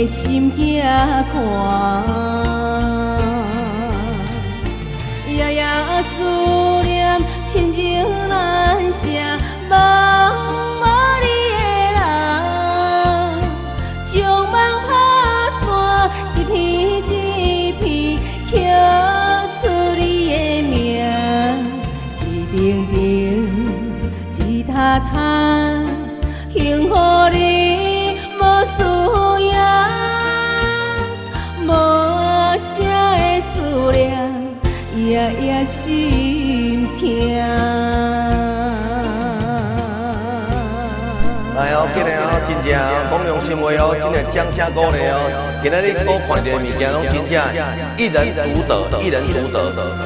的心惊寒，夜夜思念，亲情难舍，望无你的人，将梦打散，一片一片刻出你的名，一顶顶，一塔塔，夜夜心痛。来哦，今日哦，真正讲良心话哦，真正掌声鼓励哦。今日你所看到的物件拢真正一人独得，一人独得，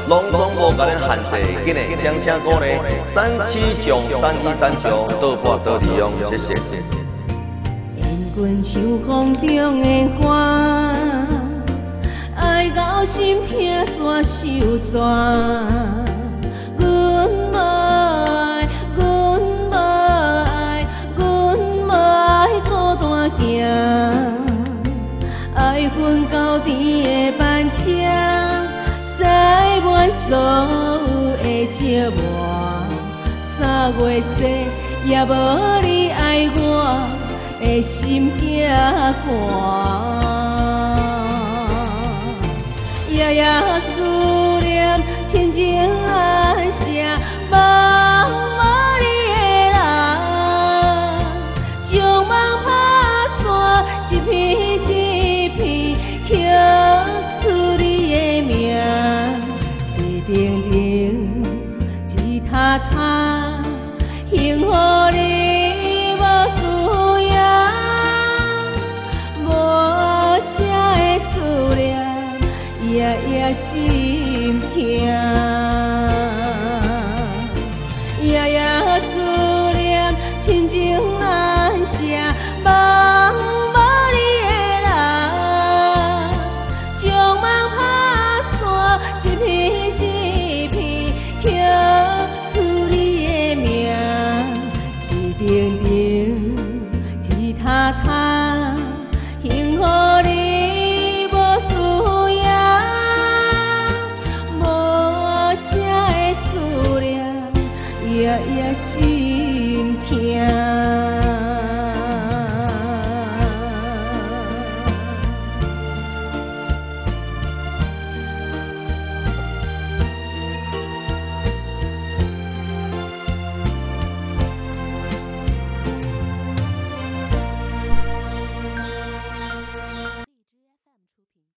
拢总无甲恁限制。今日掌声鼓励，三七九三一三九，多播多利用，谢谢。烟滚秋风中的花。怎收线？阮无爱，阮无爱，阮无爱孤单行。爱阮到底的班车，载满所有的寂寞。三月雪也无你爱我的心惊寒。他幸福你无输赢，无声的思念夜夜心痛。幸福你无需要无声的思念，夜夜心痛。